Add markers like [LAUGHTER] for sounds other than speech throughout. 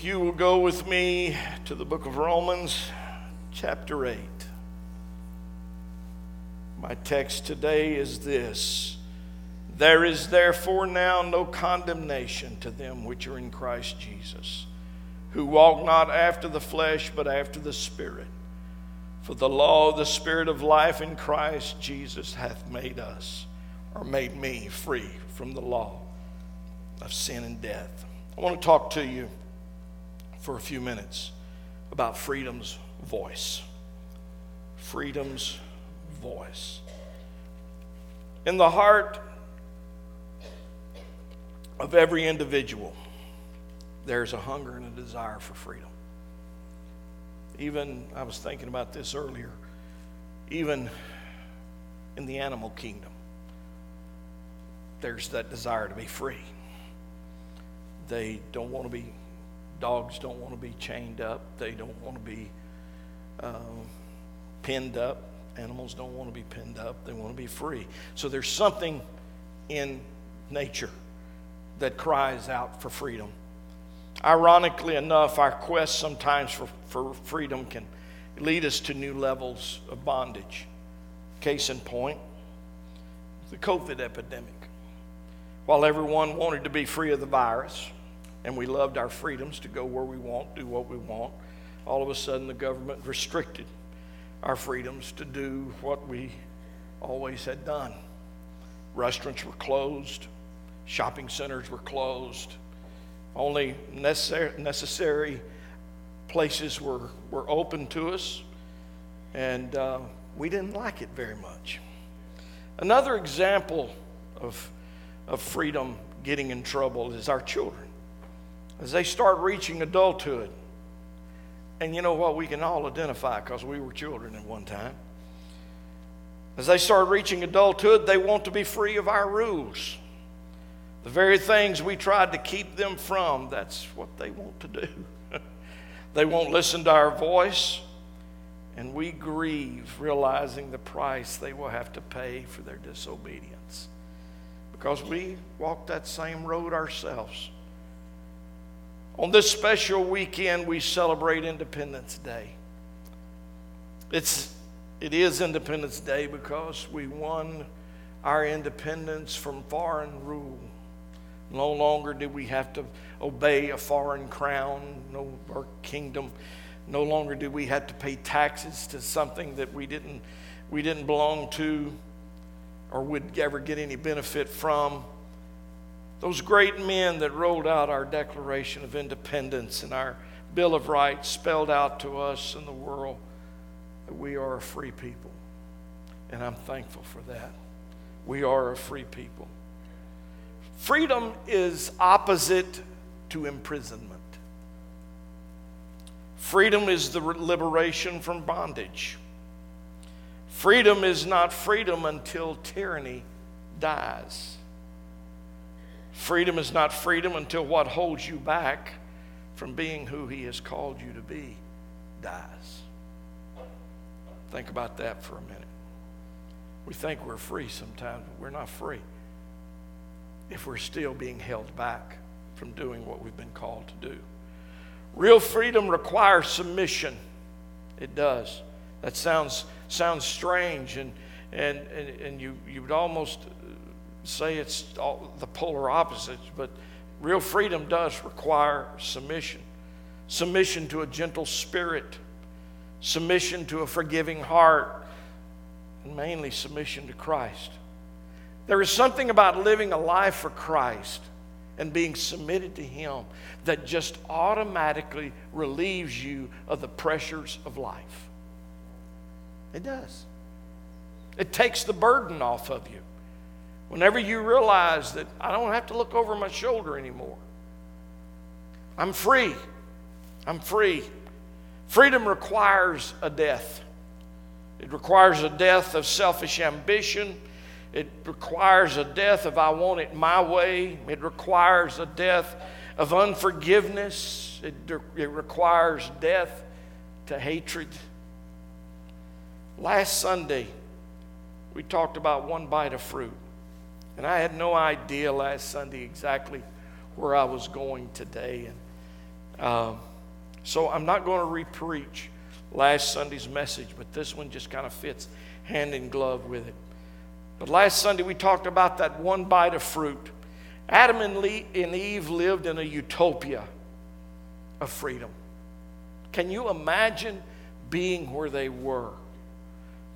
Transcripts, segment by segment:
If you will go with me to the book of Romans, chapter 8. My text today is this There is therefore now no condemnation to them which are in Christ Jesus, who walk not after the flesh, but after the Spirit. For the law of the Spirit of life in Christ Jesus hath made us, or made me, free from the law of sin and death. I want to talk to you for a few minutes about freedom's voice. Freedom's voice. In the heart of every individual, there's a hunger and a desire for freedom. Even, I was thinking about this earlier, even in the animal kingdom, there's that desire to be free. They don't want to be, dogs don't want to be chained up, they don't want to be um, pinned up. Animals don't want to be pinned up, they want to be free. So there's something in nature that cries out for freedom. Ironically enough, our quest sometimes for, for freedom can lead us to new levels of bondage. Case in point, the COVID epidemic. While everyone wanted to be free of the virus, and we loved our freedoms to go where we want, do what we want, all of a sudden the government restricted our freedoms to do what we always had done. Restaurants were closed, shopping centers were closed, only necessary, places were, were open to us, and uh, we didn't like it very much. Another example of, of freedom getting in trouble is our children. As they start reaching adulthood, and you know what? We can all identify because we were children at one time. As they start reaching adulthood, they want to be free of our rules. The very things we tried to keep them from, that's what they want to do. [LAUGHS] they won't listen to our voice, and we grieve realizing the price they will have to pay for their disobedience because we walked that same road ourselves. On this special weekend, we celebrate Independence Day. It's, it is Independence Day because we won our independence from foreign rule. No longer did we have to obey a foreign crown no, or kingdom. No longer did we have to pay taxes to something that we didn't, we didn't belong to or would ever get any benefit from. Those great men that rolled out our Declaration of Independence and our Bill of Rights spelled out to us and the world that we are a free people. And I'm thankful for that. We are a free people. Freedom is opposite to imprisonment. Freedom is the liberation from bondage. Freedom is not freedom until tyranny dies. Freedom is not freedom until what holds you back from being who He has called you to be dies. Think about that for a minute. We think we're free sometimes, but we're not free if we're still being held back from doing what we've been called to do. Real freedom requires submission. It does. That sounds sounds strange and and and, and you you would almost say it's the polar opposites, but real freedom does require submission submission to a gentle spirit, submission to a forgiving heart, and mainly submission to Christ. There is something about living a life for Christ and being submitted to Him that just automatically relieves you of the pressures of life. It does. It takes the burden off of you. Whenever you realize that I don't have to look over my shoulder anymore, I'm free. I'm free. Freedom requires a death. It requires a death of selfish ambition. It requires a death of I want it my way. It requires a death of unforgiveness. It, it requires death to hatred. Last Sunday, we talked about one bite of fruit. And I had no idea last Sunday exactly where I was going today. And Um, so I'm not going to repreach last Sunday's message, but this one just kind of fits hand in glove with it. But last Sunday we talked about that one bite of fruit. Adam and Eve lived in a utopia of freedom. Can you imagine being where they were?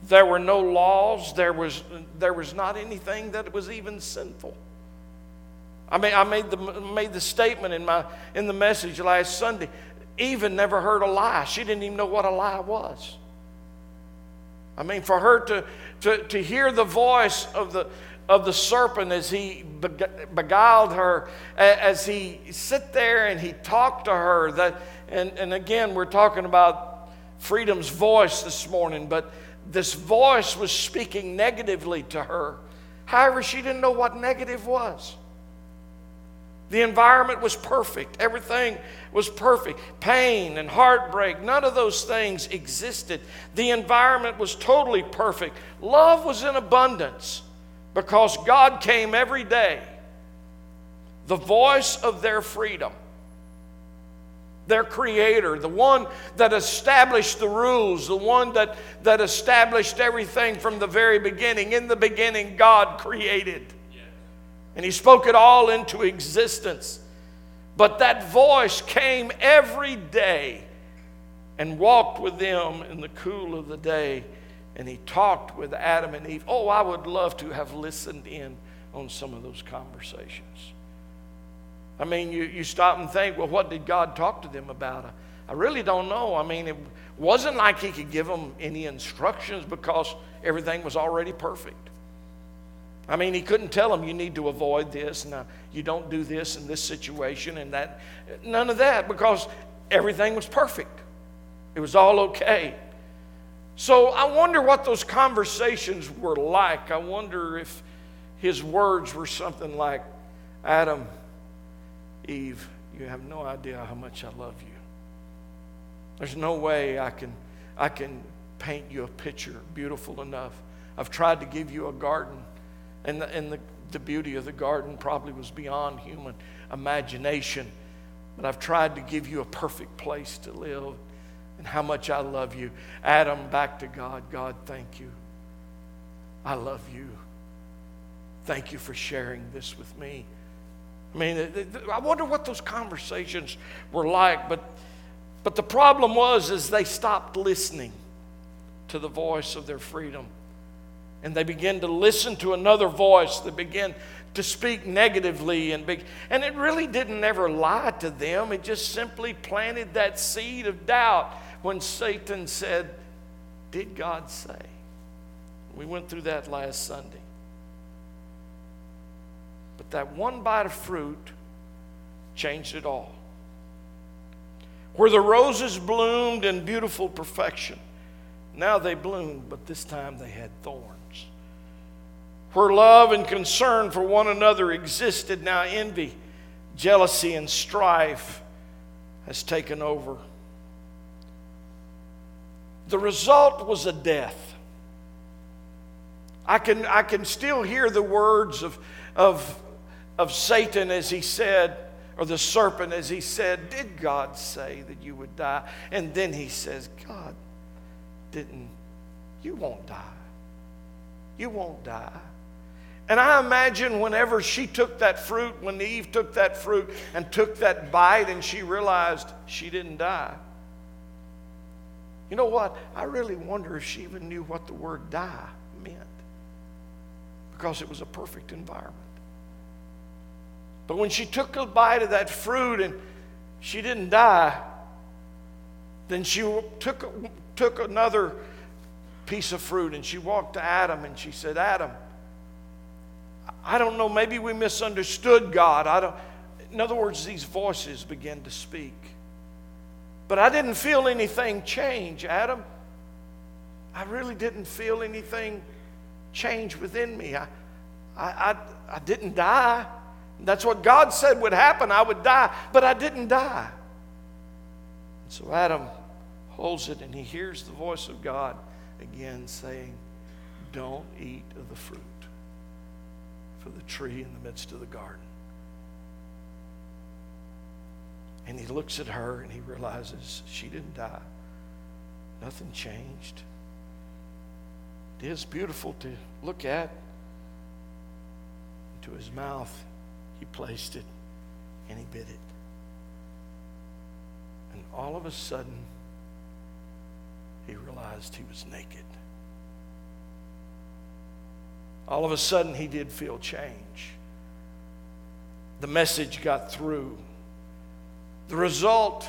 There were no laws, there was, there was not anything that was even sinful. I mean, I made the, made the statement in, my, in the message last Sunday. Eve never heard a lie. She didn't even know what a lie was. I mean, for her to, to, to hear the voice of the, of the serpent as he beguiled her, as he sit there and he talked to her. That, and, and again, we're talking about freedom's voice this morning, but this voice was speaking negatively to her. However, she didn't know what negative was. The environment was perfect. Everything was perfect. Pain and heartbreak, none of those things existed. The environment was totally perfect. Love was in abundance because God came every day. The voice of their freedom, their creator, the one that established the rules, the one that, that established everything from the very beginning. In the beginning, God created. And He spoke it all into existence. But that voice came every day and walked with them in the cool of the day and he talked with Adam and Eve. Oh, I would love to have listened in on some of those conversations. I mean, you, you stop and think, well, what did God talk to them about? I really don't know. I mean, it wasn't like he could give them any instructions because everything was already perfect. I mean, he couldn't tell them you need to avoid this, and uh, you don't do this in this situation, and that. None of that because everything was perfect. It was all okay. So I wonder what those conversations were like. I wonder if his words were something like, Adam, Eve, you have no idea how much I love you. There's no way I can, I can paint you a picture beautiful enough. I've tried to give you a garden, and the, and the, the beauty of the garden probably was beyond human imagination. But I've tried to give you a perfect place to live and how much I love you. Adam, back to God. God, thank you. I love you. Thank you for sharing this with me. I mean, I wonder what those conversations were like, but, but the problem was is they stopped listening to the voice of their freedom. And they began to listen to another voice that began to speak negatively and be, and it really didn't ever lie to them. It just simply planted that seed of doubt when Satan said, Did God say? We went through that last Sunday. But that one bite of fruit changed it all. Where the roses bloomed in beautiful perfection, now they bloomed, but this time they had thorns. Where love and concern for one another existed, now envy, jealousy, and strife has taken over. The result was a death. I can, I can still hear the words of, of, of Satan as he said, or the serpent as he said, Did God say that you would die? And then he says, God didn't, you won't die. You won't die. And I imagine whenever she took that fruit, when Eve took that fruit and took that bite, and she realized she didn't die, you know what? I really wonder if she even knew what the word die meant because it was a perfect environment. But when she took a bite of that fruit and she didn't die, then she took, took another piece of fruit and she walked to Adam and she said, Adam, I don't know, maybe we misunderstood God. I don't. In other words, these voices began to speak. But I didn't feel anything change, Adam. I really didn't feel anything change within me. I, I, I, I didn't die. That's what God said would happen. I would die, but I didn't die. So Adam holds it and he hears the voice of God again saying, Don't eat of the fruit for the tree in the midst of the garden. And he looks at her and he realizes she didn't die. Nothing changed. It is beautiful to look at. Into his mouth, he placed it and he bit it. And all of a sudden, he realized he was naked. All of a sudden, he did feel change. The message got through. The result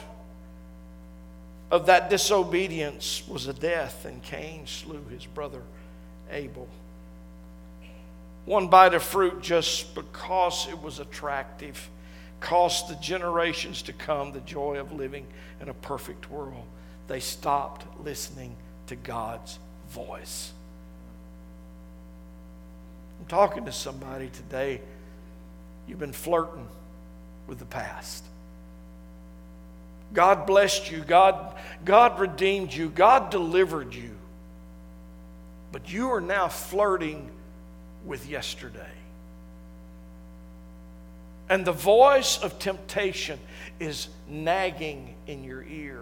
of that disobedience was a death, and Cain slew his brother Abel. One bite of fruit, just because it was attractive, cost the generations to come the joy of living in a perfect world. They stopped listening to God's voice. I'm talking to somebody today. You've been flirting with the past. God blessed you. God, God redeemed you. God delivered you. But you are now flirting with yesterday. And the voice of temptation is nagging in your ear.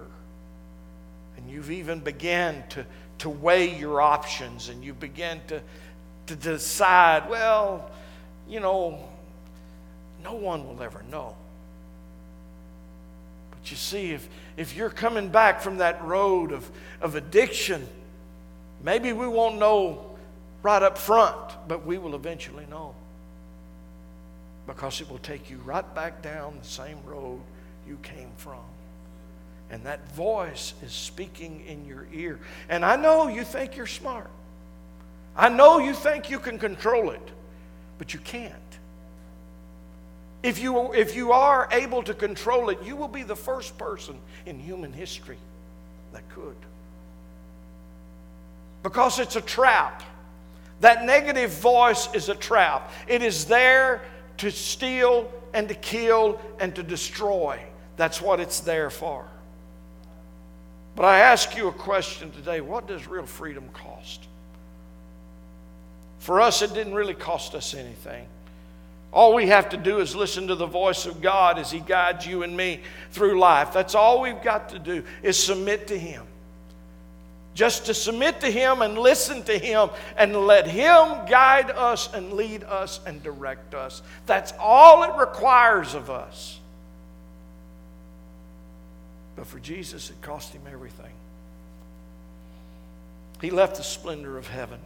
And you've even began to, to weigh your options and you begin to, to decide, well, you know, no one will ever know. But you see, if, if you're coming back from that road of, of addiction, maybe we won't know right up front, but we will eventually know. Because it will take you right back down the same road you came from. And that voice is speaking in your ear. And I know you think you're smart. I know you think you can control it, but you can't. If you, if you are able to control it, you will be the first person in human history that could. Because it's a trap. That negative voice is a trap. It is there to steal and to kill and to destroy. That's what it's there for. But I ask you a question today what does real freedom cost? For us, it didn't really cost us anything. All we have to do is listen to the voice of God as He guides you and me through life. That's all we've got to do is submit to Him. Just to submit to Him and listen to Him and let Him guide us and lead us and direct us. That's all it requires of us. But for Jesus, it cost Him everything. He left the splendor of heaven.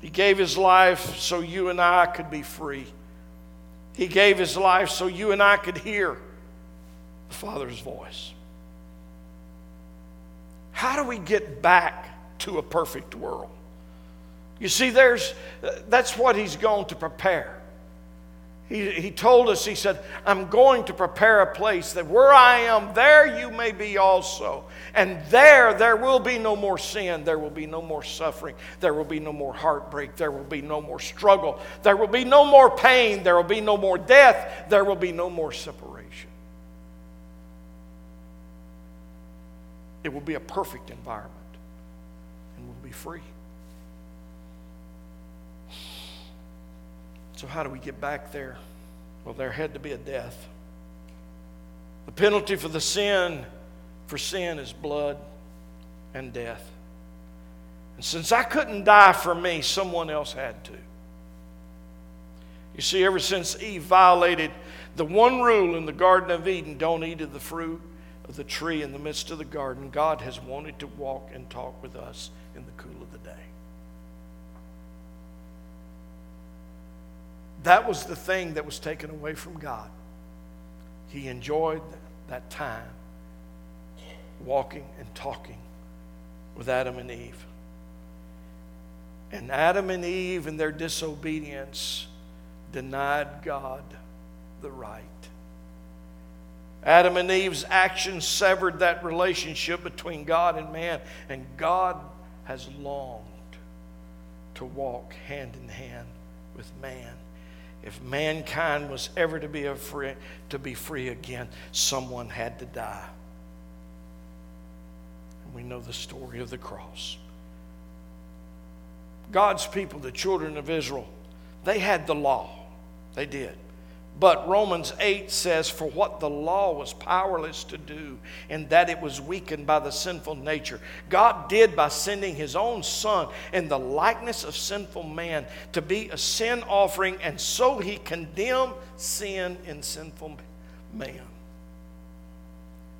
He gave his life so you and I could be free. He gave his life so you and I could hear the Father's voice. How do we get back to a perfect world? You see, there's, that's what he's going to prepare. He, he told us, He said, I'm going to prepare a place that where I am, there you may be also. And there, there will be no more sin. There will be no more suffering. There will be no more heartbreak. There will be no more struggle. There will be no more pain. There will be no more death. There will be no more separation. It will be a perfect environment and we'll be free. So, how do we get back there? Well, there had to be a death. The penalty for the sin, for sin, is blood and death. And since I couldn't die for me, someone else had to. You see, ever since Eve violated the one rule in the Garden of Eden don't eat of the fruit of the tree in the midst of the garden, God has wanted to walk and talk with us in the cool of the day. That was the thing that was taken away from God. He enjoyed that time walking and talking with Adam and Eve. And Adam and Eve, in their disobedience, denied God the right. Adam and Eve's actions severed that relationship between God and man, and God has longed to walk hand in hand with man if mankind was ever to be, free, to be free again, someone had to die. And we know the story of the cross. God's people, the children of Israel, they had the law. They did. But Romans 8 says, For what the law was powerless to do, and that it was weakened by the sinful nature, God did by sending his own Son in the likeness of sinful man to be a sin offering, and so he condemned sin in sinful man.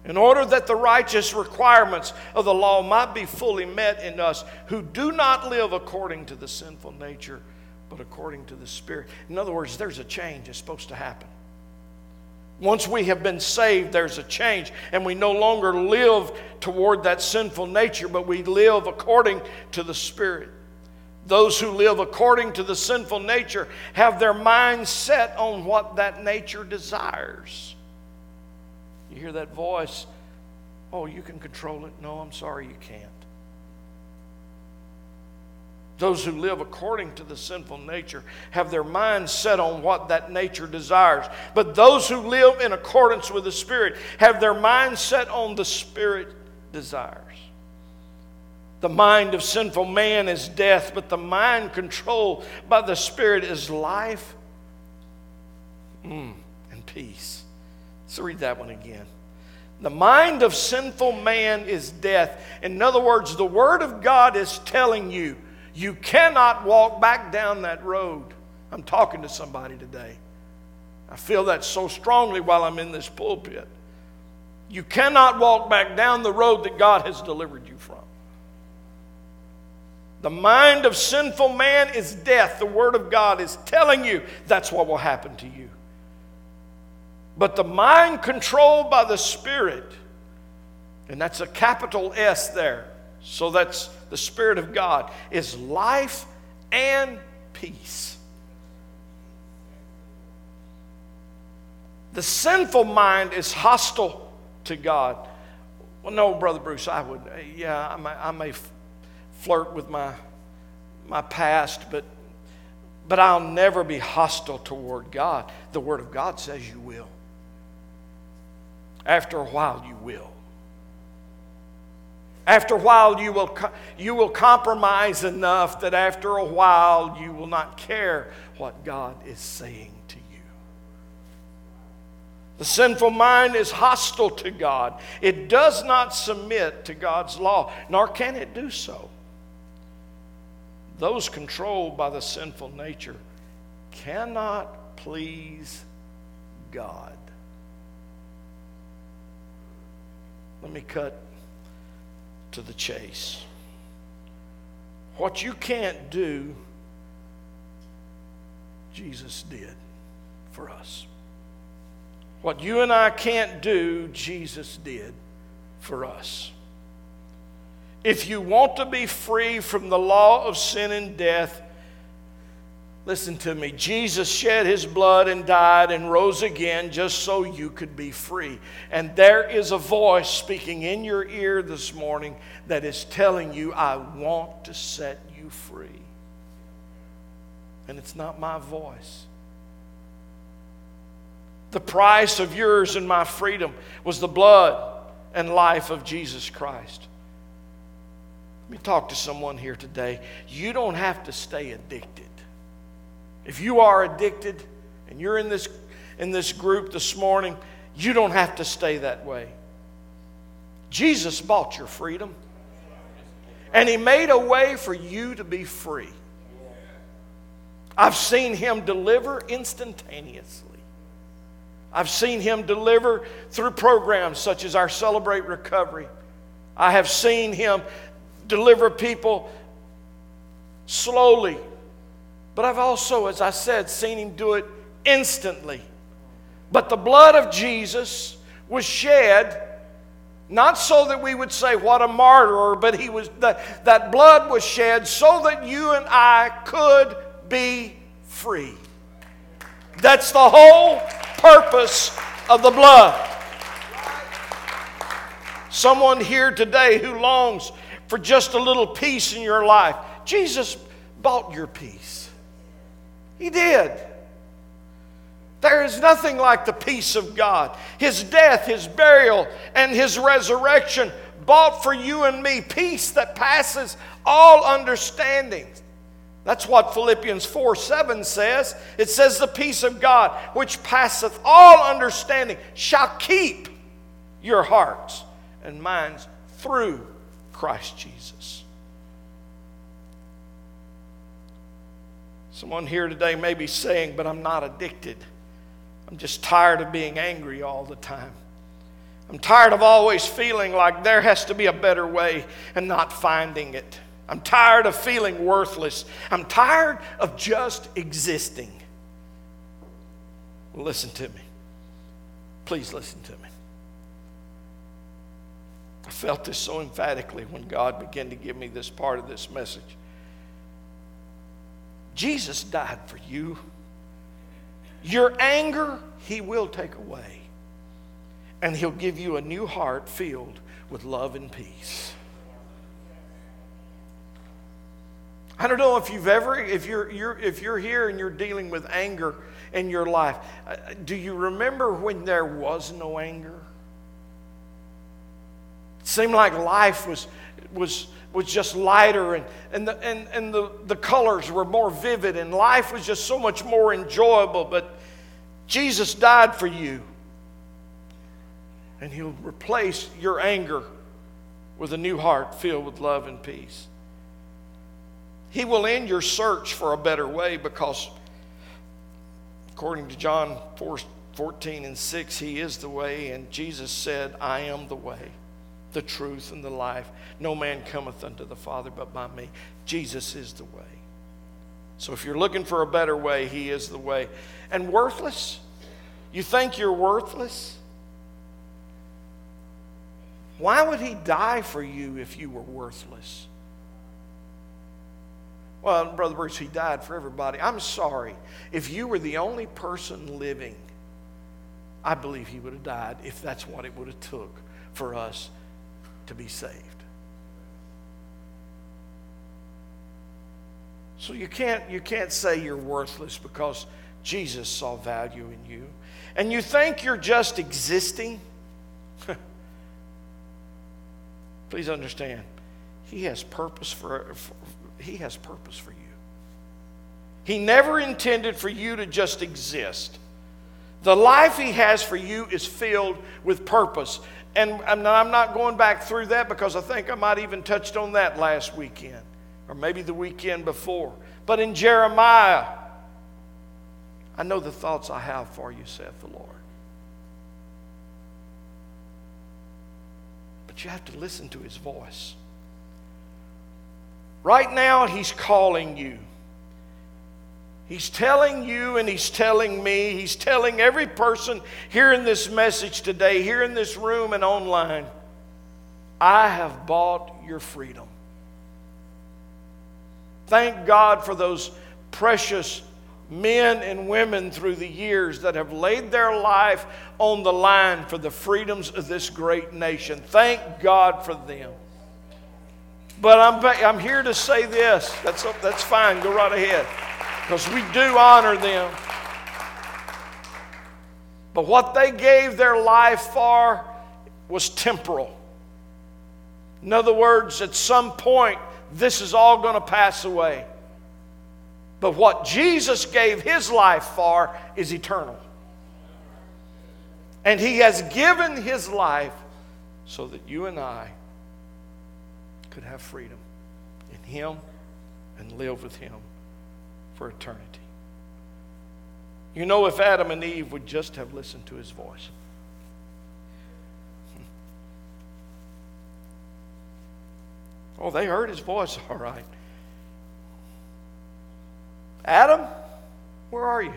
In order that the righteous requirements of the law might be fully met in us who do not live according to the sinful nature but according to the Spirit. In other words, there's a change that's supposed to happen. Once we have been saved, there's a change, and we no longer live toward that sinful nature, but we live according to the Spirit. Those who live according to the sinful nature have their mind set on what that nature desires. You hear that voice? Oh, you can control it. No, I'm sorry, you can't. Those who live according to the sinful nature have their minds set on what that nature desires. But those who live in accordance with the Spirit have their minds set on the Spirit desires. The mind of sinful man is death, but the mind controlled by the Spirit is life mm, and peace. Let's read that one again. The mind of sinful man is death. In other words, the Word of God is telling you you cannot walk back down that road. I'm talking to somebody today. I feel that so strongly while I'm in this pulpit. You cannot walk back down the road that God has delivered you from. The mind of sinful man is death. The Word of God is telling you that's what will happen to you. But the mind controlled by the Spirit, and that's a capital S there, so that's the Spirit of God, is life and peace. The sinful mind is hostile to God. Well, no, Brother Bruce, I would, yeah, I may, I may flirt with my, my past, but, but I'll never be hostile toward God. The Word of God says you will. After a while, you will. After a while, you will, you will compromise enough that after a while, you will not care what God is saying to you. The sinful mind is hostile to God. It does not submit to God's law, nor can it do so. Those controlled by the sinful nature cannot please God. Let me cut to the chase. What you can't do, Jesus did for us. What you and I can't do, Jesus did for us. If you want to be free from the law of sin and death, Listen to me. Jesus shed his blood and died and rose again just so you could be free. And there is a voice speaking in your ear this morning that is telling you, I want to set you free. And it's not my voice. The price of yours and my freedom was the blood and life of Jesus Christ. Let me talk to someone here today. You don't have to stay addicted. If you are addicted and you're in this, in this group this morning, you don't have to stay that way. Jesus bought your freedom, and He made a way for you to be free. I've seen Him deliver instantaneously. I've seen Him deliver through programs such as our Celebrate Recovery. I have seen Him deliver people slowly but I've also, as I said, seen him do it instantly. But the blood of Jesus was shed not so that we would say what a martyr, but he was that, that blood was shed so that you and I could be free. That's the whole purpose of the blood. Someone here today who longs for just a little peace in your life, Jesus bought your peace. He did. There is nothing like the peace of God. His death, His burial, and His resurrection bought for you and me peace that passes all understanding. That's what Philippians 4 7 says. It says, The peace of God, which passeth all understanding, shall keep your hearts and minds through Christ Jesus. Someone here today may be saying, But I'm not addicted. I'm just tired of being angry all the time. I'm tired of always feeling like there has to be a better way and not finding it. I'm tired of feeling worthless. I'm tired of just existing. Listen to me. Please listen to me. I felt this so emphatically when God began to give me this part of this message. Jesus died for you. Your anger, He will take away. And He'll give you a new heart filled with love and peace. I don't know if you've ever, if you're, you're, if you're here and you're dealing with anger in your life, uh, do you remember when there was no anger? It seemed like life was, was, was just lighter and, and, the, and, and the, the colors were more vivid and life was just so much more enjoyable. But Jesus died for you. And He'll replace your anger with a new heart filled with love and peace. He will end your search for a better way because, according to John 4, 14 and 6, He is the way, and Jesus said, I am the way, the truth, and the life. No man cometh unto the Father but by me. Jesus is the way. So if you're looking for a better way, He is the way. And worthless? You think you're worthless? Why would He die for you if you were worthless? Well, Brother Bruce, he died for everybody. I'm sorry. If you were the only person living, I believe he would have died if that's what it would have took for us to be saved. So you can't, you can't say you're worthless because Jesus saw value in you. And you think you're just existing? [LAUGHS] Please understand, He has purpose for, for, he has purpose for you. He never intended for you to just exist. The life He has for you is filled with purpose. And I'm not going back through that because I think I might even touched on that last weekend or maybe the weekend before. But in Jeremiah, I know the thoughts I have for you, saith the Lord. But you have to listen to His voice. Right now, He's calling you. He's telling you and He's telling me, He's telling every person hearing this message today, here in this room and online, I have bought your freedom. Thank God for those precious men and women through the years that have laid their life on the line for the freedoms of this great nation. Thank God for them. But I'm, I'm here to say this. That's, that's fine. Go right ahead. Because we do honor them. But what they gave their life for was temporal. In other words, at some point, this is all going to pass away. But what Jesus gave his life for is eternal. And he has given his life so that you and I could have freedom in Him and live with Him for eternity. You know, if Adam and Eve would just have listened to His voice. [LAUGHS] Oh, they heard his voice, [LAUGHS] all right. Adam, where are you?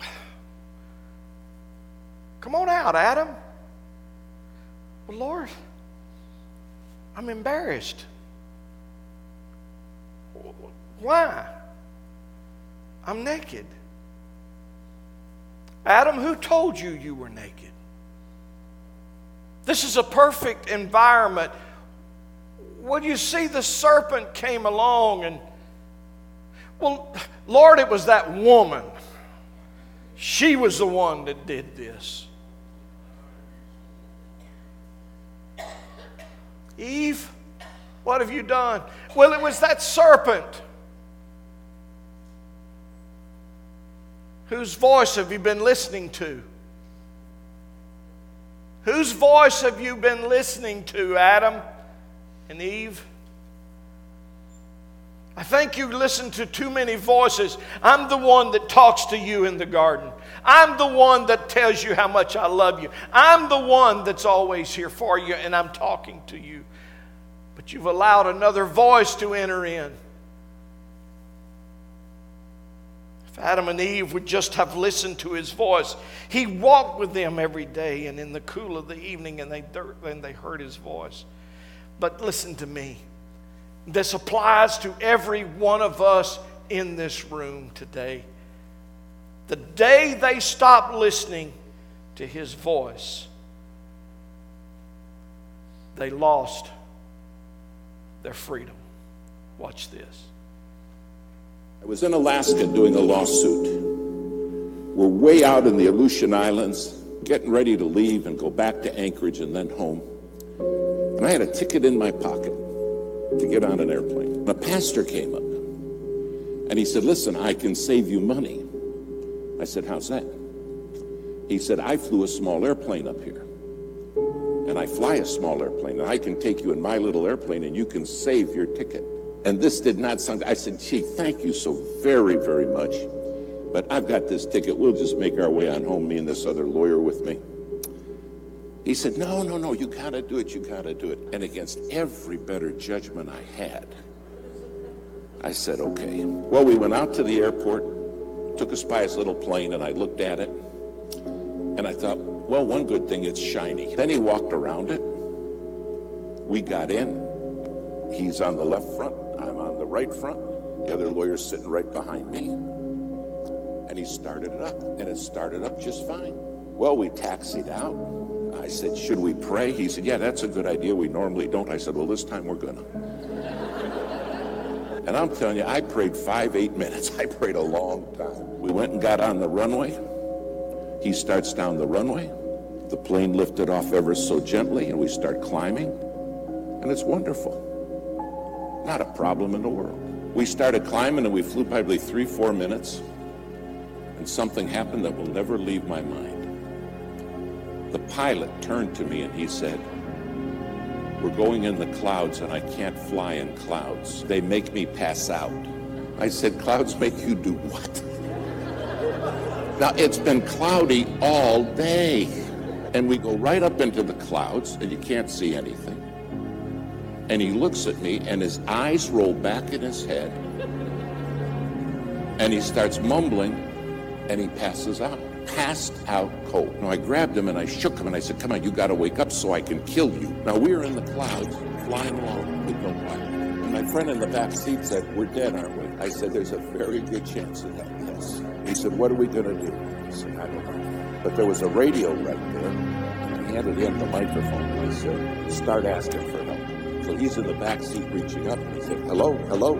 [SIGHS] Come on out, Adam. Well, Lord, I'm embarrassed. Why? I'm naked. Adam, who told you you were naked? This is a perfect environment. Well, you see, the serpent came along and, well, Lord, it was that woman. She was the one that did this. What have you done? Well, it was that serpent. Whose voice have you been listening to? Whose voice have you been listening to, Adam and Eve? I think you listen to too many voices. I'm the one that talks to you in the garden. I'm the one that tells you how much I love you. I'm the one that's always here for you, and I'm talking to you. But you've allowed another voice to enter in. If Adam and Eve would just have listened to his voice. He walked with them every day and in the cool of the evening, and they, and they heard his voice. But listen to me. This applies to every one of us in this room today. The day they stop listening to his voice, they lost their freedom. Watch this. I was in Alaska doing a lawsuit. We're way out in the Aleutian Islands, getting ready to leave and go back to Anchorage and then home. And I had a ticket in my pocket to get on an airplane. A pastor came up and he said, Listen, I can save you money. I said, How's that? He said, I flew a small airplane up here. And I fly a small airplane, and I can take you in my little airplane and you can save your ticket. And this did not sound, I said, Chief, thank you so very, very much. But I've got this ticket. We'll just make our way on home, me and this other lawyer with me. He said, No, no, no, you got to do it. You got to do it. And against every better judgment I had, I said, Okay. Well, we went out to the airport, took us by his little plane, and I looked at it. And I thought, well, one good thing, it's shiny. Then he walked around it. We got in. He's on the left front I'm on the right front, the other lawyer's sitting right behind me. And he started it up, and it started up just fine. Well, we taxied out. I said, Should we pray? He said, Yeah, that's a good idea. We normally don't. I said, Well, this time we're gonna. and I'm telling you, I prayed five, eight minutes. [LAUGHS] I prayed a long time. We went and got on the runway. He starts down the runway. The plane lifted off ever so gently, and we start climbing. And it's wonderful. Not a problem in the world. We started climbing and we flew probably three, four minutes, and something happened that will never leave my mind. The pilot turned to me and he said, We're going in the clouds and I can't fly in clouds. They make me pass out. I said, Clouds make you do what? [LAUGHS] now, it's been cloudy all day. And we go right up into the clouds and you can't see anything. And he looks at me and his eyes roll back in his head. And he starts mumbling and he passes out. Passed out cold. Now i grabbed him and i shook him and i said come on you got to wake up so i can kill you. Now we're in the clouds flying along with no pilot and my friend in the back seat said we're dead aren't we? I said there's a very good chance of that yes. He said what are we going to do? I said i don't know but there was a radio right there and i handed him the microphone and i said start asking for help so he's in the back seat reaching up and he said, Hello, hello.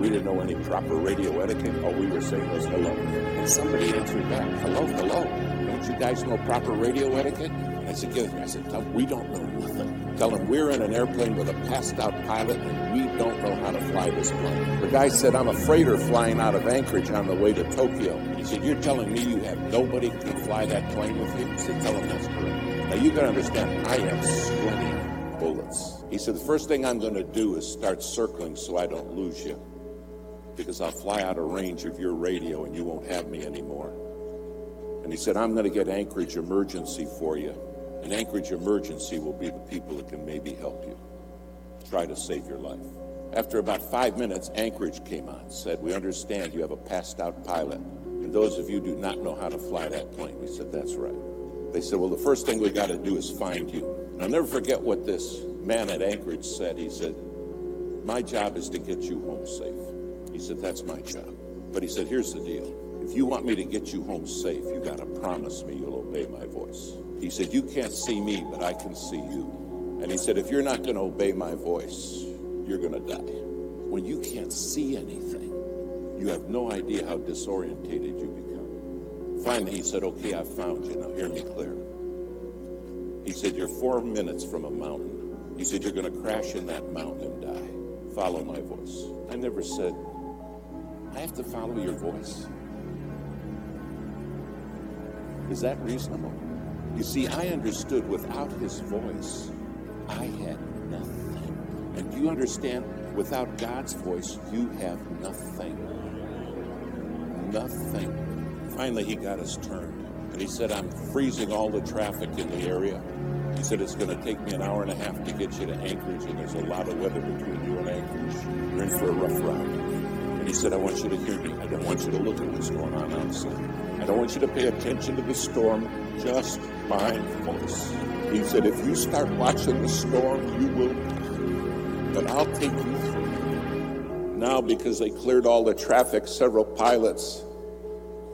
We didn't know any proper radio etiquette. All we were saying was hello. And somebody answered back, Hello, hello. Don't you guys know proper radio etiquette? And I said, me. I said, we don't know nothing. Tell him we're in an airplane with a passed out pilot and we don't know how to fly this plane. The guy said, I'm a freighter flying out of Anchorage on the way to Tokyo. He said, You're telling me you have nobody can fly that plane with you? I said, Tell him that's correct. Now you gotta understand, I am sweating bullets. He said, The first thing I'm to do is start circling so I don't lose you. Because I'll fly out of range of your radio and you won't have me anymore. And he said, I'm going to get Anchorage Emergency for you. And Anchorage Emergency will be the people that can maybe help you. Try to save your life. After about five minutes, Anchorage came on, said, We understand you have a passed out pilot. And those of you do not know how to fly that plane. We said, That's right. They said, Well, the first thing we got to do is find you. And I'll never forget what this man at Anchorage said. He said, My job is to get you home safe. He said, That's my job. But he said, Here's the deal. If you want me to get you home safe, you got to promise me you'll obey my voice. He said, You can't see me, but I can see you. And he said, If you're not going to obey my voice, you're going to die. When you can't see anything, you have no idea how disorientated you become. Finally, he said, Okay, I've found you. Now hear me clear. He said, You're four minutes from a mountain. He said, You're going to crash in that mountain and die. Follow my voice. I never said, I have to follow your voice. Is that reasonable? You see, I understood without his voice, I had nothing. And you understand, without God's voice, you have nothing. Nothing. Finally, he got us turned. And he said, I'm freezing all the traffic in the area. He said, It's going to take me an hour and a half to get you to Anchorage, and there's a lot of weather between you and Anchorage. You're in for a rough ride. And he said, I want you to hear me. I don't want you to look at what's going on outside. I don't want you to pay attention to the storm, just voice. He said, If you start watching the storm, you will. But I'll take you through. Now, because they cleared all the traffic, several pilots,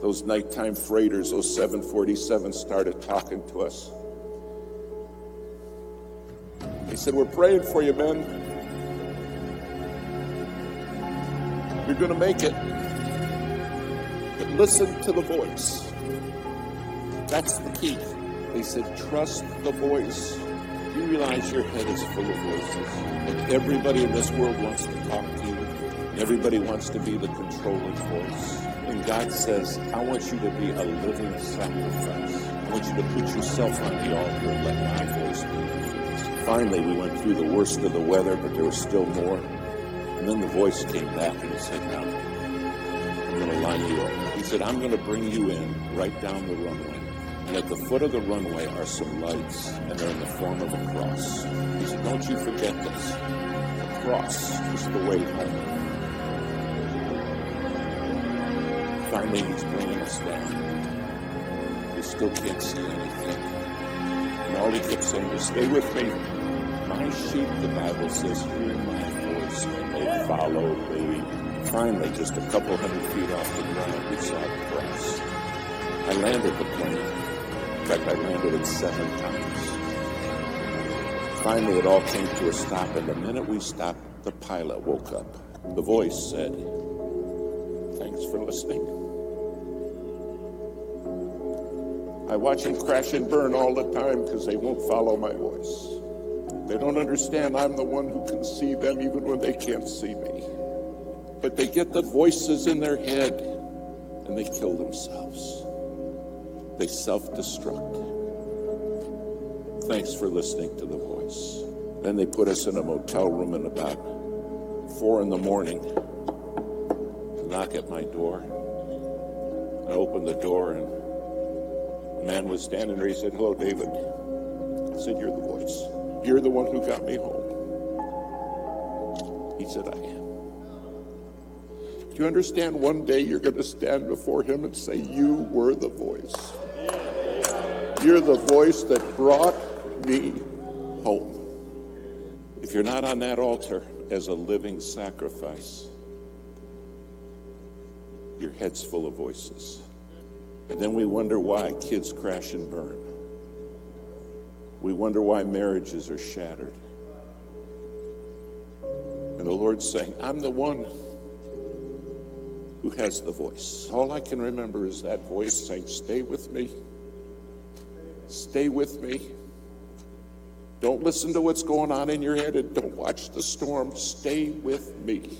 those nighttime freighters, those 747s started talking to us. They said, We're praying for you, men. You're going to make it. Listen to the voice. That's the key. They said, Trust the voice. You realize your head is full of voices. And everybody in this world wants to talk to you. Everybody wants to be the controlling voice. And God says, I want you to be a living sacrifice. I want you to put yourself on the altar and let my voice be. Finally, we went through the worst of the weather, but there was still more. And then the voice came back and said, Now, I'm going to line you up. He said, I'm going to bring you in right down the runway. And at the foot of the runway are some lights, and they're in the form of a cross. He said, Don't you forget this. The cross is the way home. Finally, he's bringing us down. We still can't see anything. And all he kept saying was, Stay with me. My sheep, the Bible says, hear my voice and they follow me. Finally, just a couple hundred feet off the ground, we saw the cross. I landed the plane. In fact, I landed it seven times. Finally, it all came to a stop, and the minute we stopped, the pilot woke up. The voice said, Thanks for listening. I watch them crash and burn all the time because they won't follow my voice. They don't understand I'm the one who can see them even when they can't see me. But they get the voices in their head and they kill themselves. They self destruct. Thanks for listening to the voice. Then they put us in a motel room at about four in the morning to knock at my door. I opened the door and a man was standing there. He said, Hello, David. I said, You're the voice. You're the one who got me home. He said, I am. You understand one day you're going to stand before him and say, You were the voice? You're the voice that brought me home. If you're not on that altar as a living sacrifice, your head's full of voices. And then we wonder why kids crash and burn. We wonder why marriages are shattered. And the Lord's saying, I'm the one who has the voice. All I can remember is that voice saying, Stay with me. Stay with me. Don't listen to what's going on in your head and don't watch the storm. Stay with me.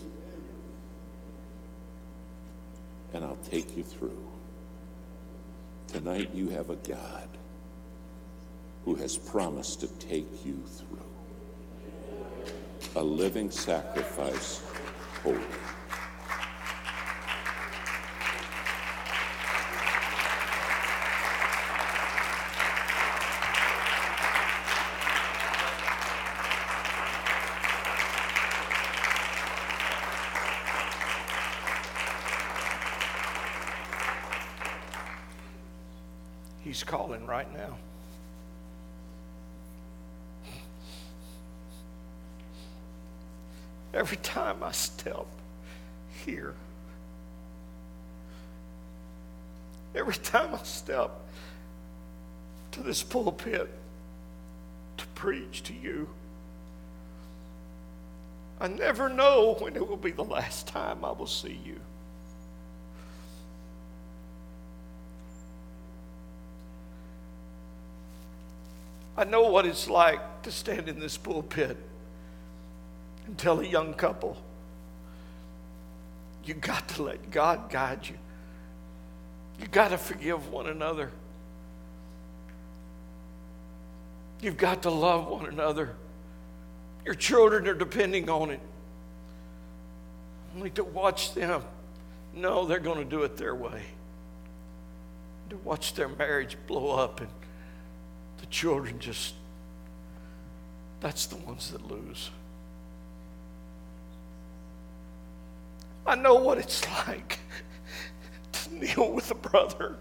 And I'll take you through. Tonight you have a God who has promised to take you through. A living sacrifice, holy. He's calling right now. Every I step here, every time I step to this pulpit to preach to you, I never know when it will be the last time I will see you. I know what it's like to stand in this pulpit and tell a young couple, you got to let God guide you. You got to forgive one another. You've got to love one another. Your children are depending on it. Only to watch them, no, they're going to do it their way. To watch their marriage blow up and the children just, that's the ones that lose. I know what it's like [LAUGHS] to kneel with a brother.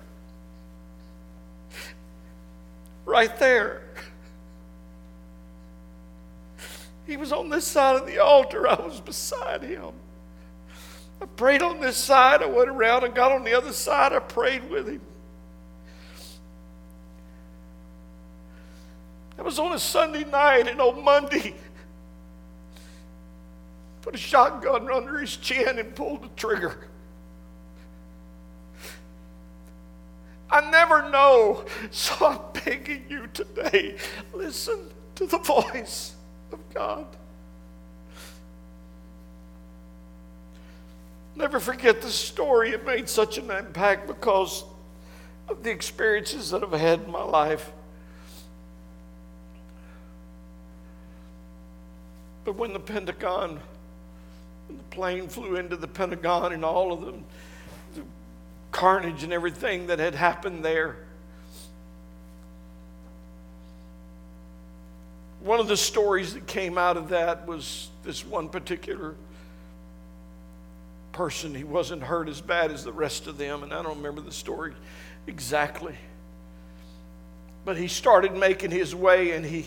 Right there. He was on this side of the altar, I was beside him. I prayed on this side, I went around and got on the other side, I prayed with him. That was on a Sunday night, and on Monday, put a shotgun under his chin and pulled the trigger. I never know, so I'm begging you today listen to the voice of God. Never forget the story. It made such an impact because of the experiences that I've had in my life. But when the Pentagon, the plane flew into the Pentagon and all of them, the carnage and everything that had happened there, one of the stories that came out of that was this one particular person. He wasn't hurt as bad as the rest of them, and I don't remember the story exactly. But he started making his way, and he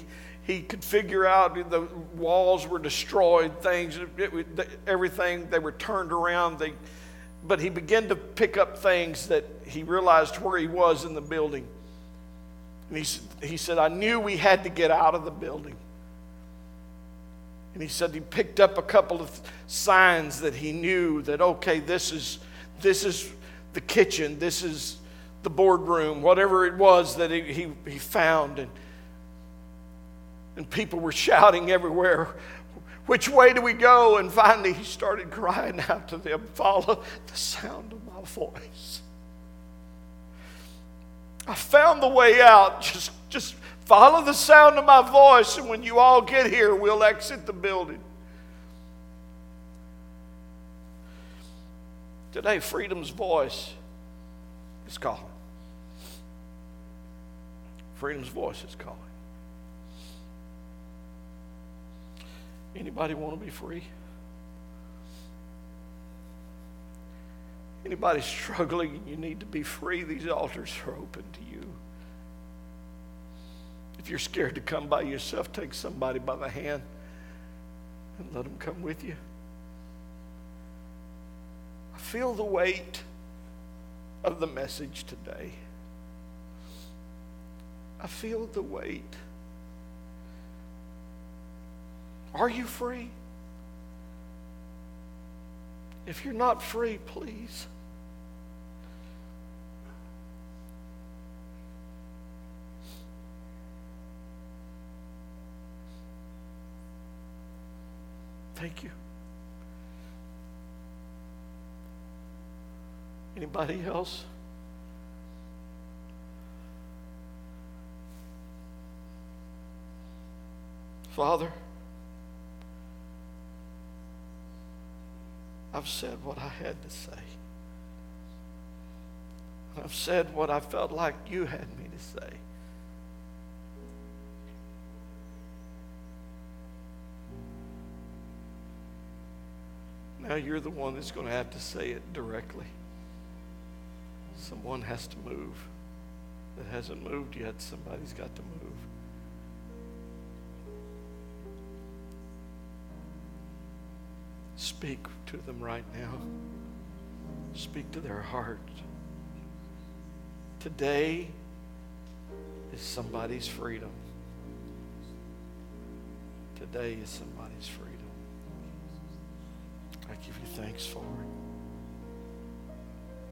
he could figure out the walls were destroyed, things, it, everything they were turned around. They, but he began to pick up things that he realized where he was in the building. And he, he said, I knew we had to get out of the building. And he said he picked up a couple of signs that he knew that, okay, this is, this is the kitchen, this is the boardroom, whatever it was that he, he, he found. And, and people were shouting everywhere, Which way do we go? And finally he started crying out to them, Follow the sound of my voice. I found the way out. Just, just follow the sound of my voice, and when you all get here, we'll exit the building. Today, freedom's voice is calling. Freedom's voice is calling. Anybody want to be free? Anybody struggling and you need to be free, these altars are open to you. If you're scared to come by yourself, take somebody by the hand and let them come with you. I feel the weight of the message today. I feel the weight. Are you free? If you're not free, please. Thank you. Anybody else? Father, I've said what I had to say. I've said what I felt like you had me to say. Now you're the one that's going to have to say it directly. Someone has to move. That hasn't moved yet, somebody's got to move. Speak to them right now. Speak to their heart. Today is somebody's freedom. Today is somebody's freedom. I give you thanks for it.